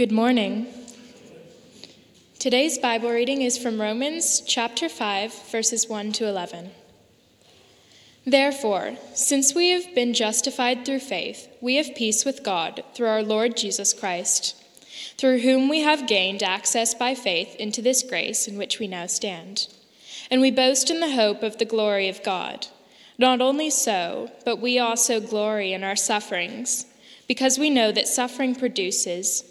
Good morning. Today's Bible reading is from Romans chapter 5, verses 1 to 11. Therefore, since we have been justified through faith, we have peace with God through our Lord Jesus Christ, through whom we have gained access by faith into this grace in which we now stand. And we boast in the hope of the glory of God. Not only so, but we also glory in our sufferings, because we know that suffering produces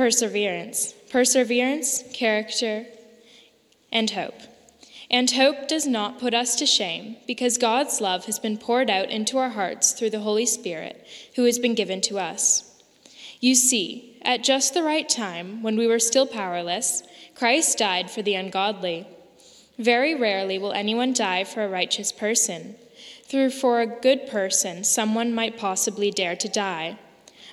perseverance, perseverance, character, and hope. And hope does not put us to shame, because God's love has been poured out into our hearts through the Holy Spirit, who has been given to us. You see, at just the right time, when we were still powerless, Christ died for the ungodly. Very rarely will anyone die for a righteous person. Through for a good person, someone might possibly dare to die.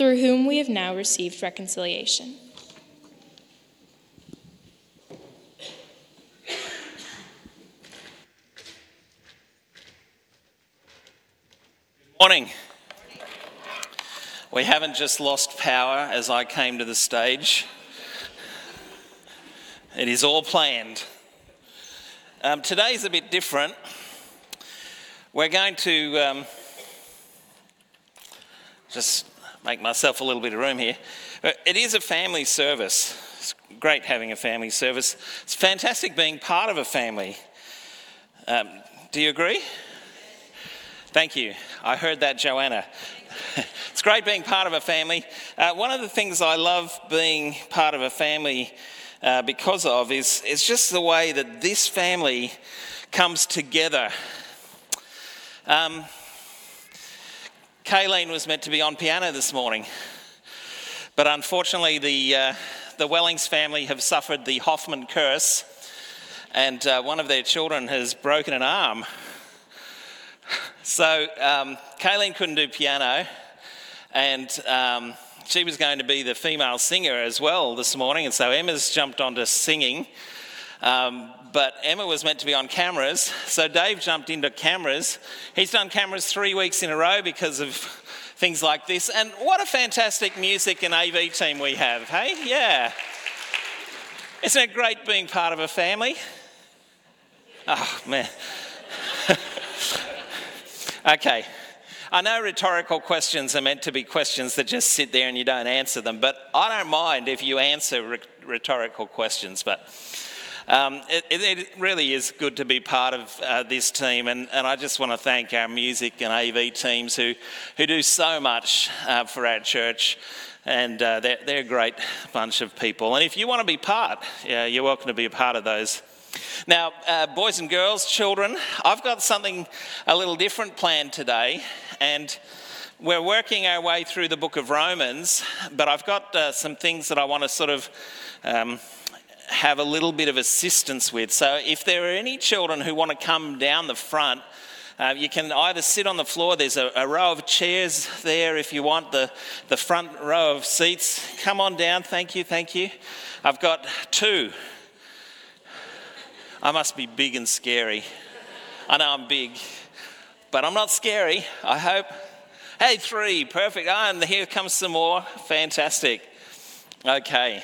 through whom we have now received reconciliation. Morning. We haven't just lost power as I came to the stage. It is all planned. Um, today's a bit different. We're going to um, just make myself a little bit of room here. It is a family service. It's great having a family service. It's fantastic being part of a family. Um, do you agree? Thank you. I heard that, Joanna. it's great being part of a family. Uh, one of the things I love being part of a family uh, because of is, is just the way that this family comes together. Um, Kayleen was meant to be on piano this morning, but unfortunately, the, uh, the Wellings family have suffered the Hoffman curse, and uh, one of their children has broken an arm. So, um, Kayleen couldn't do piano, and um, she was going to be the female singer as well this morning, and so Emma's jumped onto singing. Um, but Emma was meant to be on cameras, so Dave jumped into cameras. He's done cameras three weeks in a row because of things like this. And what a fantastic music and AV team we have, hey? Yeah. Isn't it great being part of a family? Oh, man. okay. I know rhetorical questions are meant to be questions that just sit there and you don't answer them, but I don't mind if you answer rhetorical questions. But um, it, it, really is good to be part of uh, this team, and, and, I just want to thank our music and AV teams who, who do so much uh, for our church. And uh, they're, they're, a great bunch of people. And if you want to be part, yeah, you're welcome to be a part of those. Now, uh, boys and girls, children, I've got something a little different planned today, and we're working our way through the book of Romans, but I've got uh, some things that I want to sort of um, have a little bit of assistance with. So, if there are any children who want to come down the front, uh, you can either sit on the floor, there's a, a, row of chairs there if you want the, the front row of seats. Come on down, thank you, thank you. I've got two I must be big and scary. I know I'm big, but I'm not scary, I hope. Hey, three, perfect. Ah, and here comes some more. Fantastic. Okay.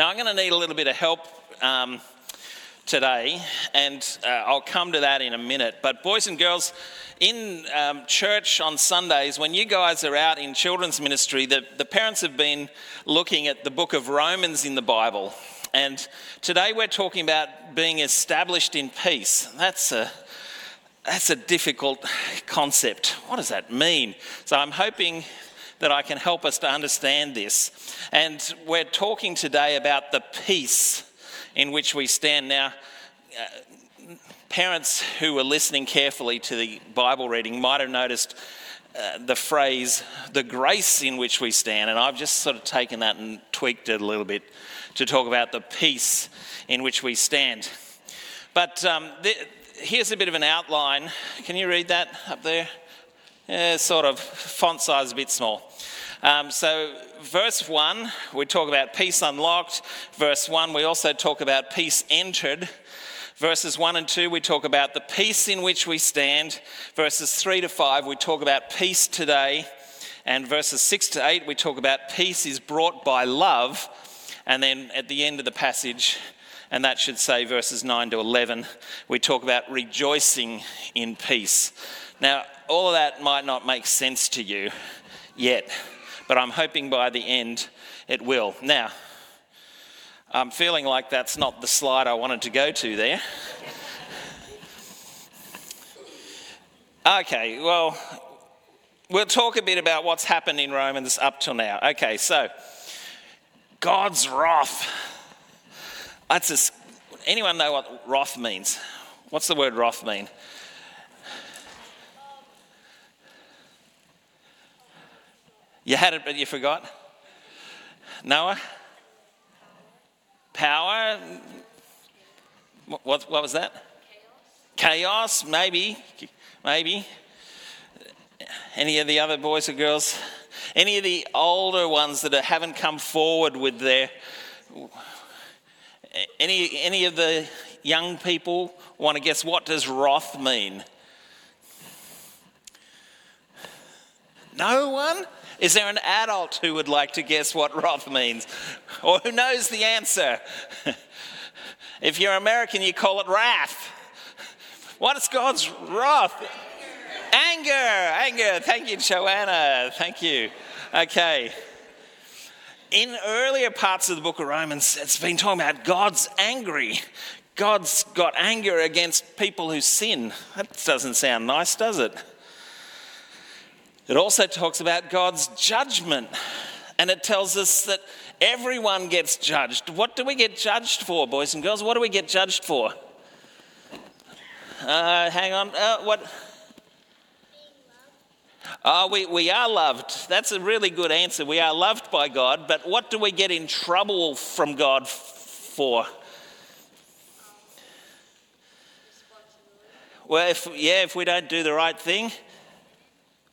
Now, I'm going to need a little bit of help um, today, and uh, I'll come to that in a minute. But, boys and girls, in um, church on Sundays, when you guys are out in children's ministry, the, the parents have been looking at the book of Romans in the Bible. And today we're talking about being established in peace. That's a that's a difficult concept. What does that mean? So I'm hoping that I can help us to understand this. And we're talking today about the peace in which we stand now. Uh, parents who were listening carefully to the Bible reading might have noticed uh, the phrase, the grace in which we stand, and I've just sort of taken that and tweaked it a little bit to talk about the peace in which we stand. But um, th- here's a bit of an outline. Can you read that up there? Yeah, sort of, font size a bit small. Um, so, verse 1, we talk about peace unlocked. Verse 1, we also talk about peace entered. Verses 1 and 2, we talk about the peace in which we stand. Verses 3 to 5, we talk about peace today. And verses 6 to 8, we talk about peace is brought by love. And then at the end of the passage, and that should say verses 9 to 11, we talk about rejoicing in peace. Now, all of that might not make sense to you yet, but I'm hoping by the end it will. Now, I'm feeling like that's not the slide I wanted to go to there. Okay, well, we'll talk a bit about what's happened in Romans up till now. Okay, so God's wrath. That's a, anyone know what wrath means? What's the word wrath mean? You had it, but you forgot? Noah? Power? What, what was that? Chaos. Chaos, maybe. Maybe. Any of the other boys or girls? Any of the older ones that haven't come forward with their. Any, any of the young people want to guess what does wrath mean? No one? Is there an adult who would like to guess what wrath means? Or who knows the answer? if you're American, you call it wrath. What is God's wrath? Anger, anger. Thank you, Joanna. Thank you. Okay. In earlier parts of the book of Romans, it's been talking about God's angry. God's got anger against people who sin. That doesn't sound nice, does it? It also talks about God's judgment, and it tells us that everyone gets judged. What do we get judged for, boys and girls? What do we get judged for? Uh, hang on. Uh, what? Oh, we, we are loved. That's a really good answer. We are loved by God, but what do we get in trouble from God for? Well, if, yeah, if we don't do the right thing,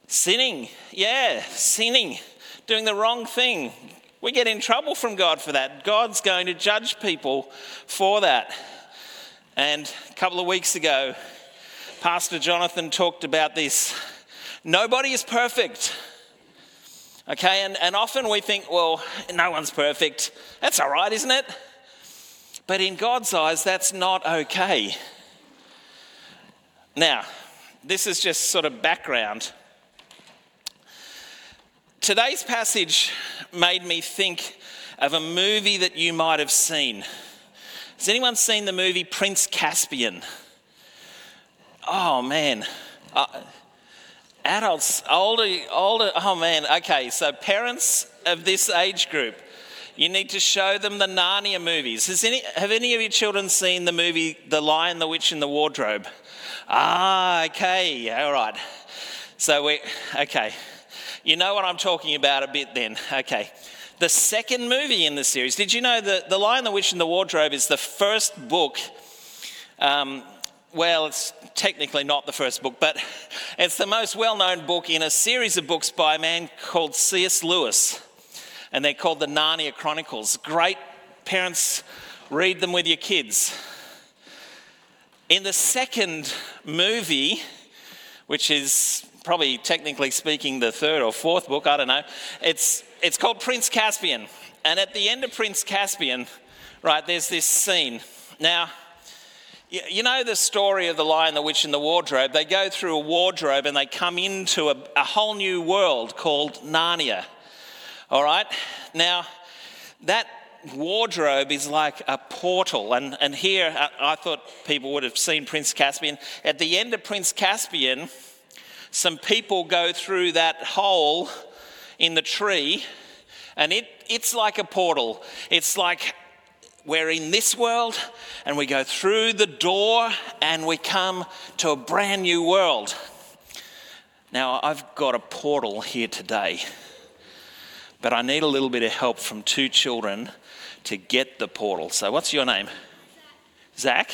Sinning, yeah, sinning, doing the wrong thing. We get in trouble from God for that. God's going to judge people for that. And a couple of weeks ago, Pastor Jonathan talked about this. Nobody is perfect. Okay, and, and often we think, well, no one's perfect. That's all right, isn't it? But in God's eyes, that's not okay. Now, this is just sort of background. Today's passage made me think of a movie that you might have seen. Has anyone seen the movie Prince Caspian? Oh man. Uh, adults, older, older, oh man, okay, so parents of this age group, you need to show them the Narnia movies. Has any, have any of your children seen the movie The Lion, the Witch, and the Wardrobe? Ah, okay, all right. So we, okay. You know what I'm talking about a bit then. Okay. The second movie in the series, did you know that The Lion, the Witch, and the Wardrobe is the first book? Um, well, it's technically not the first book, but it's the most well known book in a series of books by a man called C.S. Lewis. And they're called the Narnia Chronicles. Great parents, read them with your kids. In the second movie, which is probably technically speaking the third or fourth book, I don't know. It's, it's called Prince Caspian. And at the end of Prince Caspian, right, there's this scene. Now, you know the story of the lion, the witch, and the wardrobe? They go through a wardrobe and they come into a, a whole new world called Narnia. All right? Now, that wardrobe is like a portal. And, and here, I, I thought people would have seen Prince Caspian. At the end of Prince Caspian, some people go through that hole in the tree, and it, it's like a portal. It's like we're in this world, and we go through the door, and we come to a brand new world. Now, I've got a portal here today, but I need a little bit of help from two children to get the portal. So, what's your name? Zach.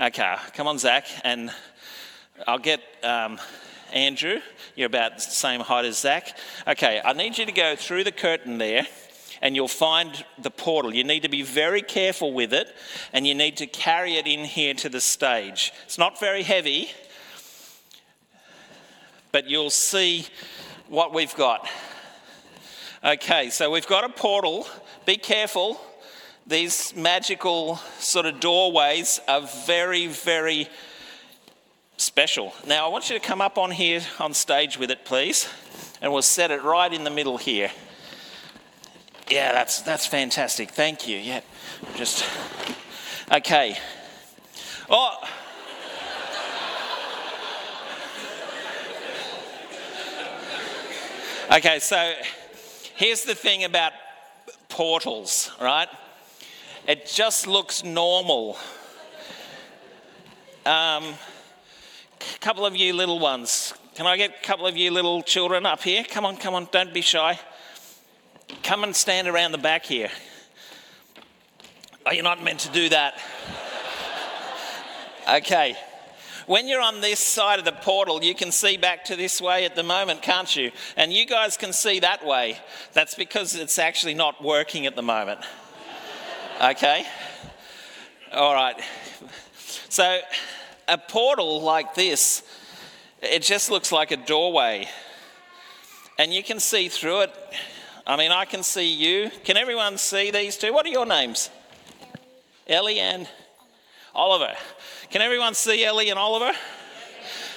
Okay, come on, Zach, and I'll get um, Andrew. You're about the same height as Zach. Okay, I need you to go through the curtain there and you'll find the portal. You need to be very careful with it and you need to carry it in here to the stage. It's not very heavy, but you'll see what we've got. Okay, so we've got a portal. Be careful. These magical sort of doorways are very, very special. Now, I want you to come up on here on stage with it, please, and we'll set it right in the middle here. Yeah, that's, that's fantastic. Thank you. Yeah, just. Okay. Oh. Okay, so here's the thing about portals, right? It just looks normal. Um, couple of you little ones, can I get a couple of you little children up here? Come on, come on, don't be shy. Come and stand around the back here. Oh, you're not meant to do that. okay. When you're on this side of the portal, you can see back to this way at the moment, can't you? And you guys can see that way. That's because it's actually not working at the moment. Okay? All right. So, a portal like this, it just looks like a doorway. And you can see through it. I mean, I can see you. Can everyone see these two? What are your names? Ellie, and Oliver. Can everyone see Ellie and Oliver?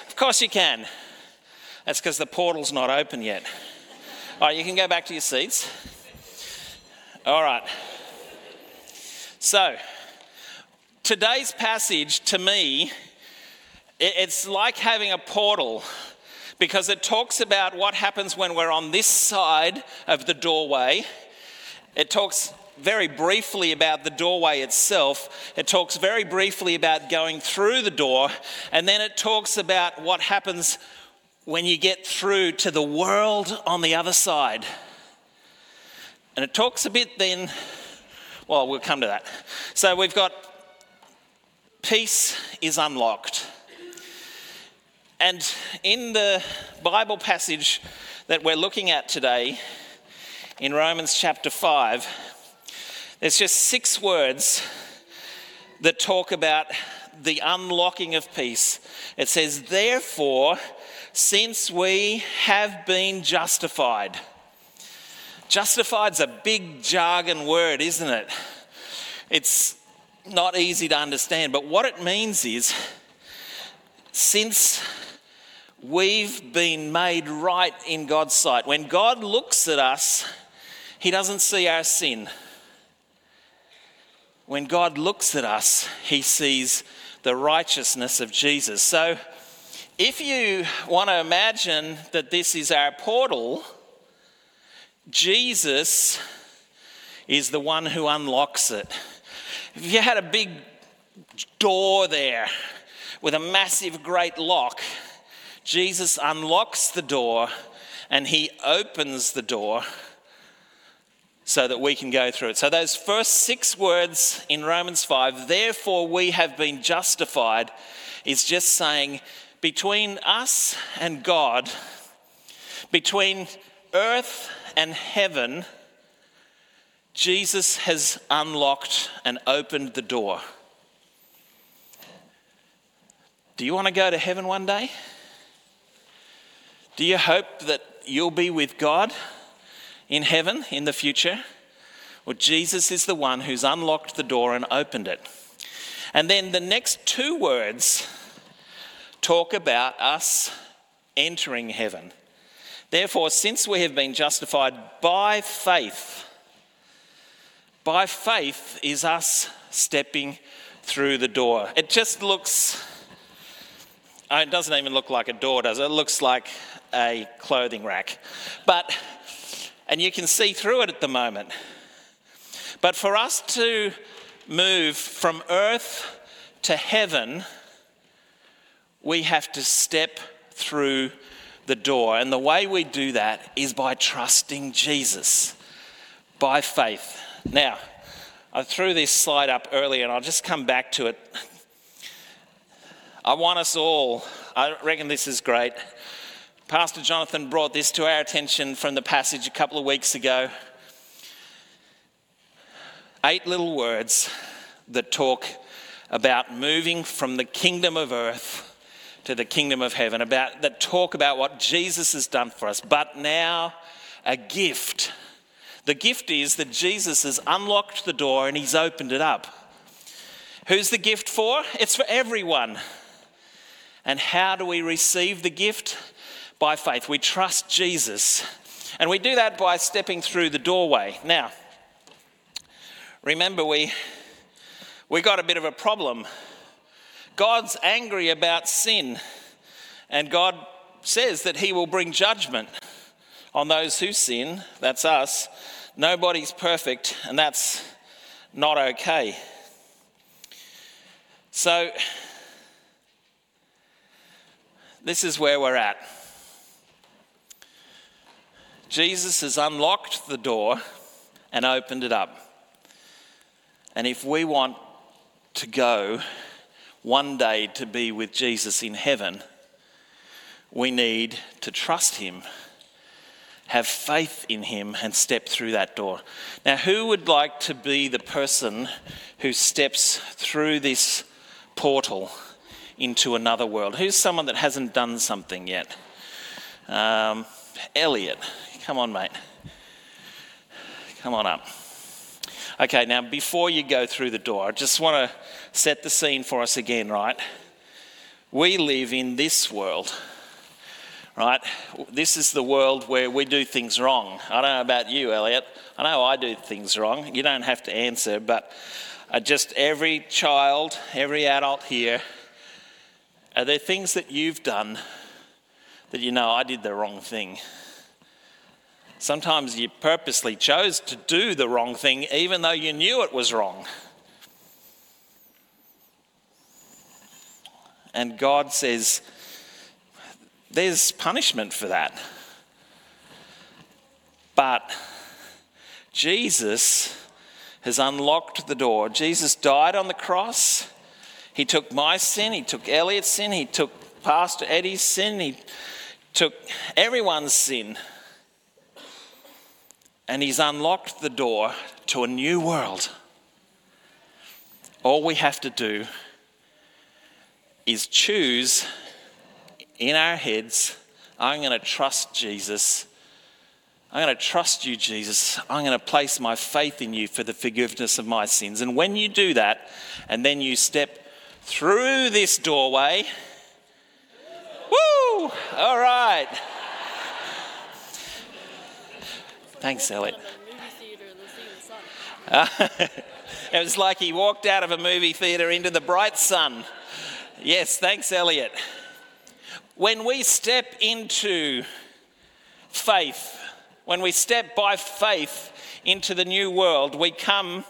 Of course you can. That's because the portal's not open yet. All right, you can go back to your seats. All right. So, today's passage to me, it's like having a portal because it talks about what happens when we're on this side of the doorway. It talks very briefly about the doorway itself. It talks very briefly about going through the door. And then it talks about what happens when you get through to the world on the other side. And it talks a bit then, well, we'll come to that. So we've got peace is unlocked. And in the Bible passage that we're looking at today, in Romans chapter 5, there's just six words that talk about the unlocking of peace. It says, Therefore, since we have been justified. Justified's a big jargon word, isn't it? It's not easy to understand, but what it means is since we've been made right in God's sight, when God looks at us, He doesn't see our sin when God looks at us, he sees the righteousness of Jesus. So, if you want to imagine that this is our portal, Jesus is the one who unlocks it. If you had a big door there with a massive, great lock, Jesus unlocks the door and he opens the door so that we can go through it. So, those first six words in Romans 5, therefore we have been justified, is just saying between us and God, between earth and heaven, Jesus has unlocked and opened the door. Do you want to go to heaven one day? Do you hope that you'll be with God? in heaven in the future? Well, Jesus is the one who's unlocked the door and opened it. And then the next two words talk about us entering heaven. Therefore, since we have been justified by faith, by faith is us stepping through the door. It just looks, oh, it doesn't even look like a door, does it? It looks like a clothing rack. But and you can see through it at the moment. But for us to move from earth to heaven, we have to step through the door. And the way we do that is by trusting Jesus, by faith. Now, I threw this slide up earlier and I'll just come back to it. I want us all, I reckon this is great. Pastor Jonathan brought this to our attention from the passage a couple of weeks ago. Eight little words that talk about moving from the kingdom of earth to the kingdom of heaven, about that talk about what Jesus has done for us, but now a gift. The gift is that Jesus has unlocked the door and he's opened it up. Who's the gift for? It's for everyone. And how do we receive the gift? By faith. We trust Jesus. And we do that by stepping through the doorway. Now, remember, we, we got a bit of a problem God's angry about sin, and God says that He will bring judgment on those who sin. That's us. Nobody's perfect, and that's not okay. So, this is where we're at. Jesus has unlocked the door and opened it up. And if we want to go one day to be with Jesus in heaven, we need to trust Him, have faith in Him, and step through that door. Now, who would like to be the person who steps through this portal into another world? Who's someone that hasn't done something yet? Um, Elliot, come on, mate. Come on up. Okay, now before you go through the door, I just want to set the scene for us again, right? We live in this world, right? This is the world where we do things wrong. I don't know about you, Elliot. I know I do things wrong. You don't have to answer, but just every child, every adult here, are there things that you've done that you know I did the wrong thing? Sometimes you purposely chose to do the wrong thing even though you knew it was wrong. And God says, there's punishment for that. But Jesus has unlocked the door. Jesus died on the cross. He took my sin, he took Elliot's sin, he took Pastor Eddie's sin, he took everyone's sin and He's unlocked the door to a new world. All we have to do is choose in our heads I'm going to trust Jesus. I'm going to trust you, Jesus. I'm going to place my faith in you for the forgiveness of my sins. And when you do that, and then you step through this doorway, woo! All right. Thanks, Elliot. it was like he walked out of a movie theatre into the bright sun. Yes, thanks, Elliot. When we step into faith, when we step by faith into the new world, we come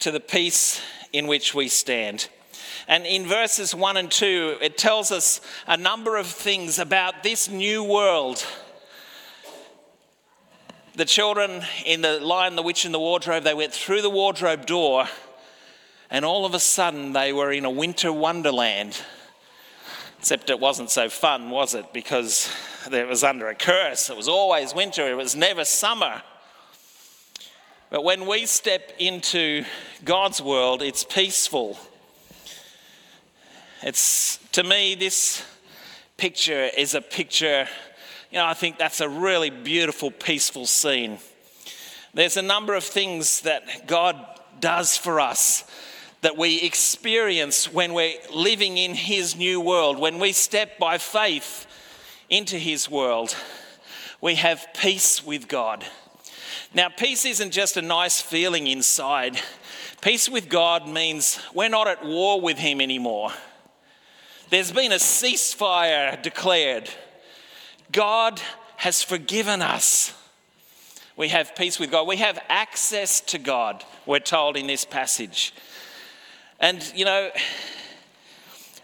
to the peace in which we stand. And in verses 1 and 2, it tells us a number of things about this new world the children in the Lion, the Witch, and the Wardrobe, they went through the wardrobe door, and all of a sudden they were in a winter wonderland. Except it wasn't so fun, was it? Because it was under a curse. It was always winter, it was never summer. But when we step into God's world, it's peaceful. It's, to me, this picture is a picture you know, I think that's a really beautiful, peaceful scene. There's a number of things that God does for us that we experience when we're living in His new world, when we step by faith into His world. We have peace with God. Now, peace isn't just a nice feeling inside. Peace with God means we're not at war with Him anymore. There's been a ceasefire declared. God has forgiven us. We have peace with God. We have access to God, we're told in this passage. And, you know,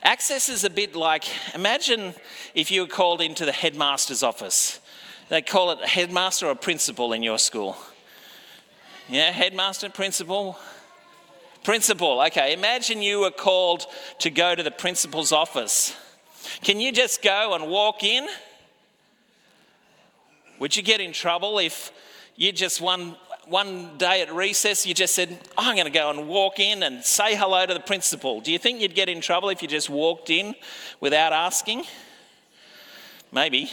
Access is a bit like imagine if you were called into the headmaster's office. They call it a headmaster or principal in your school. Yeah, headmaster, principal. Principal, okay. Imagine you were called to go to the principal's office. Can you just go and walk in? Would you get in trouble if you just one, one day at recess you just said, oh, I'm going to go and walk in and say hello to the principal? Do you think you'd get in trouble if you just walked in without asking? Maybe.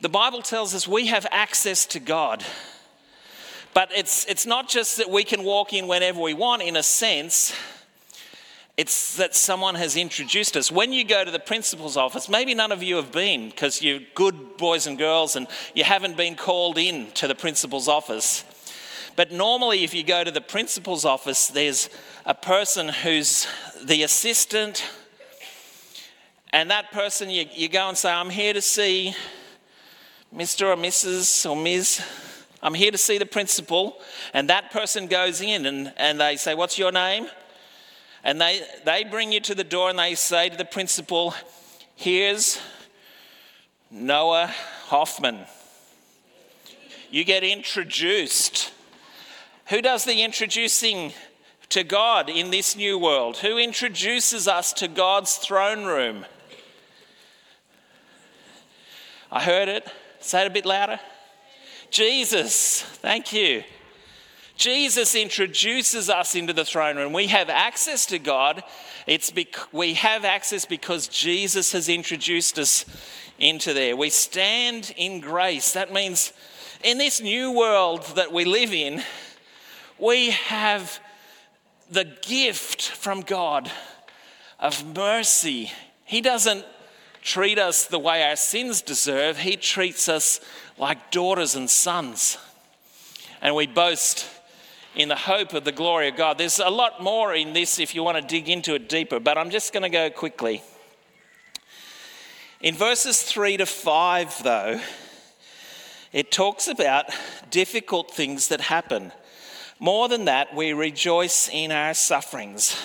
The Bible tells us we have access to God. But it's, it's not just that we can walk in whenever we want, in a sense. It's that someone has introduced us. When you go to the principal's office, maybe none of you have been because you're good boys and girls and you haven't been called in to the principal's office. But normally, if you go to the principal's office, there's a person who's the assistant, and that person, you, you go and say, I'm here to see Mr. or Mrs. or Ms. I'm here to see the principal. And that person goes in and, and they say, What's your name? And they, they bring you to the door and they say to the principal, Here's Noah Hoffman. You get introduced. Who does the introducing to God in this new world? Who introduces us to God's throne room? I heard it. Say it a bit louder. Jesus. Thank you. Jesus introduces us into the throne room. We have access to God. It's bec- we have access because Jesus has introduced us into there. We stand in grace. That means in this new world that we live in, we have the gift from God of mercy. He doesn't treat us the way our sins deserve, He treats us like daughters and sons. And we boast in the hope of the glory of God. There's a lot more in this if you want to dig into it deeper, but I'm just going to go quickly. In verses 3 to 5, though, it talks about difficult things that happen. More than that, we rejoice in our sufferings.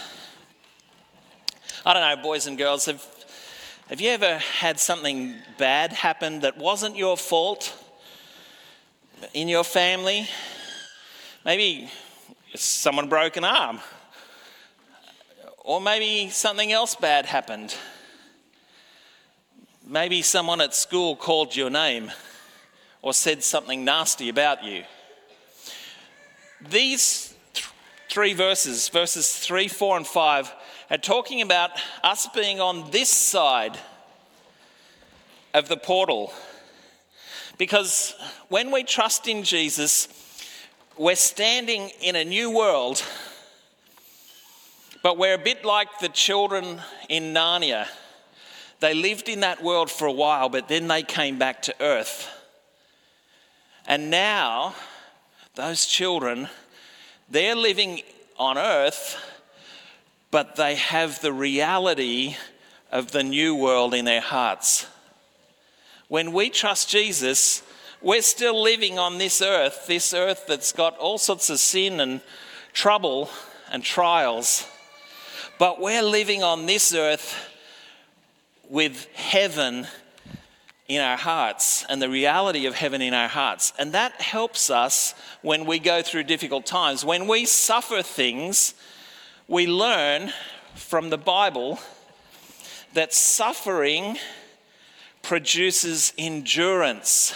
I don't know, boys and girls, have, have you ever had something bad happen that wasn't your fault in your family? Maybe someone broke an arm, or maybe something else bad happened. Maybe someone at school called your name or said something nasty about you. These th- three verses, verses 3, 4, and 5, are talking about us being on this side of the portal. Because when we trust in Jesus, we're standing in a new world, but we're a bit like the children in Narnia. They lived in that world for a while, but then they came back to earth. And now, those children, they're living on earth, but they have the reality of the new world in their hearts. When we trust Jesus, we're still living on this earth, this earth that's got all sorts of sin and trouble and trials. But we're living on this earth with heaven in our hearts and the reality of heaven in our hearts. And that helps us when we go through difficult times. When we suffer things, we learn from the Bible that suffering produces endurance.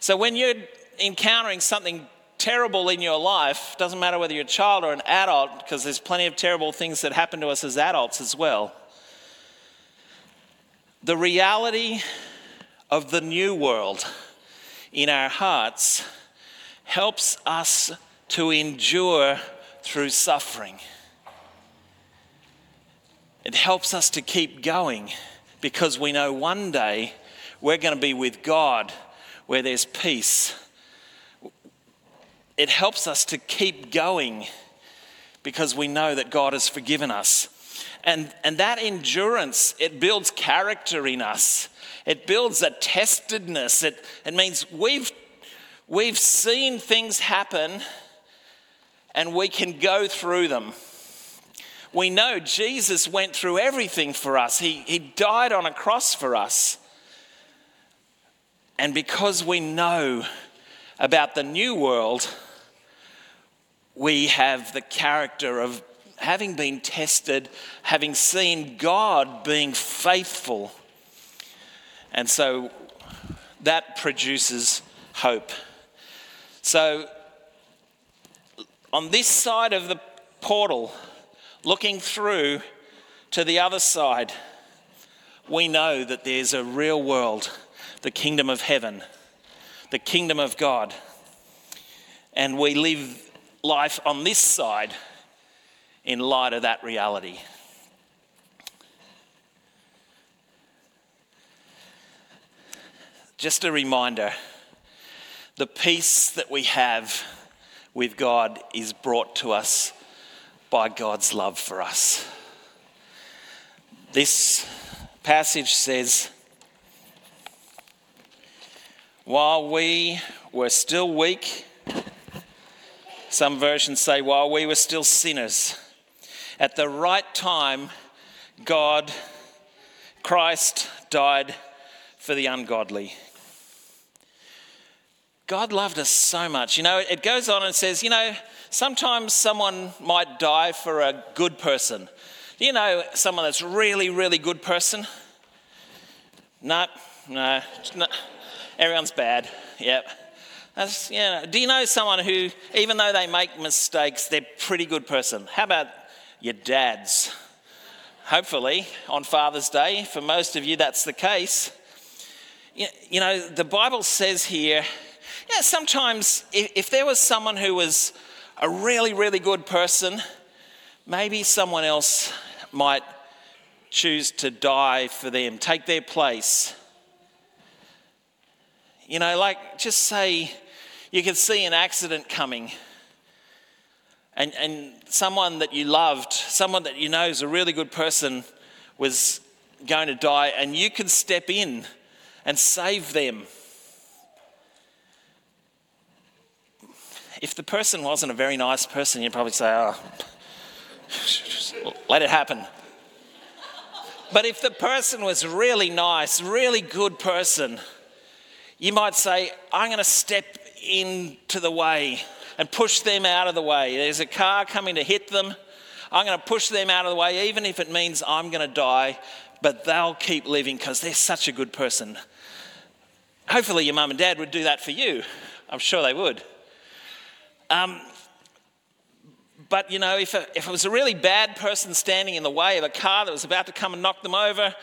So when you're encountering something terrible in your life, doesn't matter whether you're a child or an adult, because there's plenty of terrible things that happen to us as adults as well. The reality of the new world in our hearts helps us to endure through suffering. It helps us to keep going because we know one day we're going to be with God where there's peace. It helps us to keep going because we know that God has forgiven us. And, and that endurance, it builds character in us. It builds a testedness. It, it means we've, we've seen things happen and we can go through them. We know Jesus went through everything for us, He, he died on a cross for us. And because we know about the new world, we have the character of having been tested, having seen God being faithful. And so that produces hope. So, on this side of the portal, looking through to the other side, we know that there's a real world, the kingdom of heaven, the kingdom of God. And we live life on this side in light of that reality. Just a reminder the peace that we have with God is brought to us by God's love for us. This passage says, While we were still weak, some versions say, while we were still sinners, at the right time, God, Christ, died for the ungodly. God loved us so much. You know, it goes on and says, you know, sometimes someone might die for a good person. You know, someone that's really, really good person? No, no, no. Everyone's bad. Yep. That's, you know, do you know someone who, even though they make mistakes, they're a pretty good person? How about your dads. Hopefully, on Father's Day, for most of you, that's the case. You know, the Bible says here, yeah, sometimes if, if there was someone who was a really, really good person, maybe someone else might choose to die for them, take their place. You know, like just say you could see an accident coming and, and someone that you loved, someone that you know is a really good person, was going to die, and you can step in and save them. If the person wasn't a very nice person, you'd probably say, oh, let it happen. But if the person was really nice, really good person, you might say, I'm going to step into the way and push them out of the way. There's a car coming to hit them. I'm going to push them out of the way, even if it means I'm going to die, but they'll keep living because they're such a good person. Hopefully, your mum and dad would do that for you. I'm sure they would. Um, but you know, if, a, if it was a really bad person standing in the way of a car that was about to come and knock them over,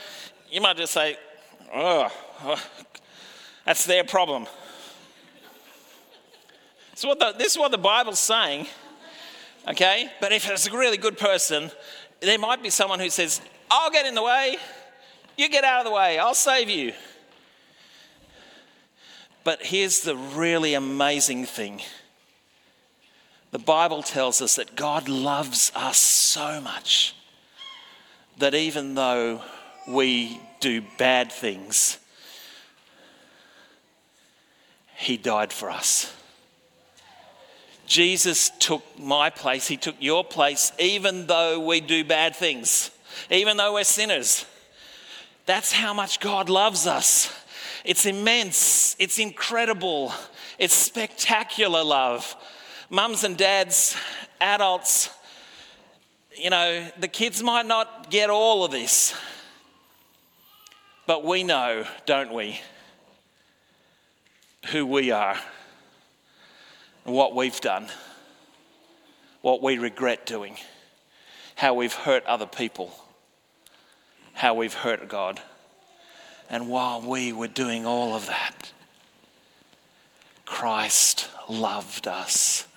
you might just say, oh, oh that's their problem. So what the, this is what the Bible's saying, okay? But if it's a really good person, there might be someone who says, I'll get in the way, you get out of the way, I'll save you. But here's the really amazing thing the Bible tells us that God loves us so much that even though we do bad things, He died for us. Jesus took my place, He took your place, even though we do bad things, even though we're sinners. That's how much God loves us. It's immense, it's incredible, it's spectacular love. Mums and dads, adults, you know, the kids might not get all of this, but we know, don't we, who we are and what we've done, what we regret doing, how we've hurt other people, how we've hurt God. And while we were doing all of that, Christ loved us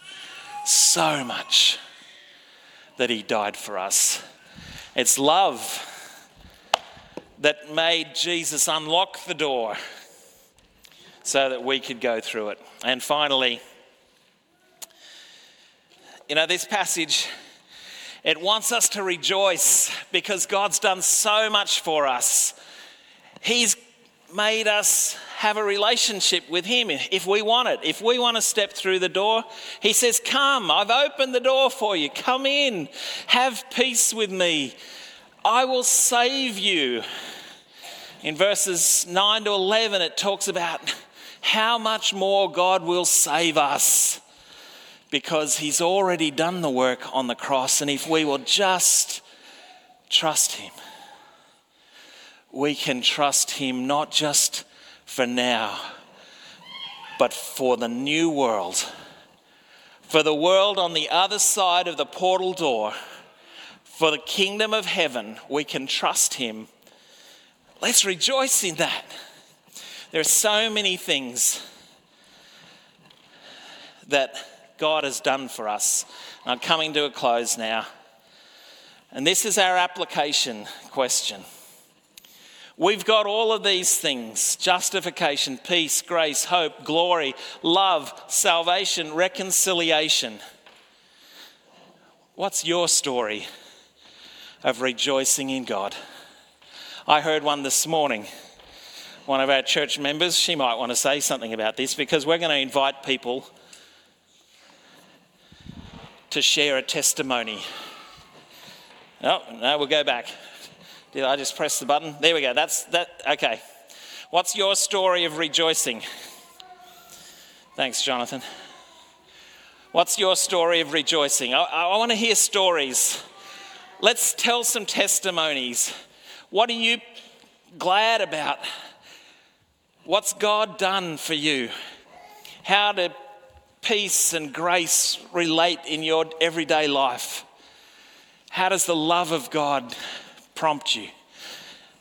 so much that he died for us. It's love that made Jesus unlock the door so that we could go through it. And finally, you know, this passage, it wants us to rejoice because God's done so much for us. He's made us have a relationship with Him if we want it. If we want to step through the door, He says, Come, I've opened the door for you. Come in, have peace with me. I will save you. In verses 9 to 11, it talks about how much more God will save us because He's already done the work on the cross. And if we will just trust Him, we can trust Him not just for now, but for the new world, for the world on the other side of the portal door, for the kingdom of heaven. We can trust Him Let's rejoice in that. There are so many things that God has done for us. I'm coming to a close now. And this is our application question. We've got all of these things justification, peace, grace, hope, glory, love, salvation, reconciliation. What's your story of rejoicing in God? I heard one this morning. One of our church members, she might want to say something about this because we're going to invite people to share a testimony. Oh, no, we'll go back. Did I just press the button? There we go. That's that. Okay. What's your story of rejoicing? Thanks, Jonathan. What's your story of rejoicing? I, I want to hear stories. Let's tell some testimonies. What are you glad about? What's God done for you? How do peace and grace relate in your everyday life? How does the love of God prompt you?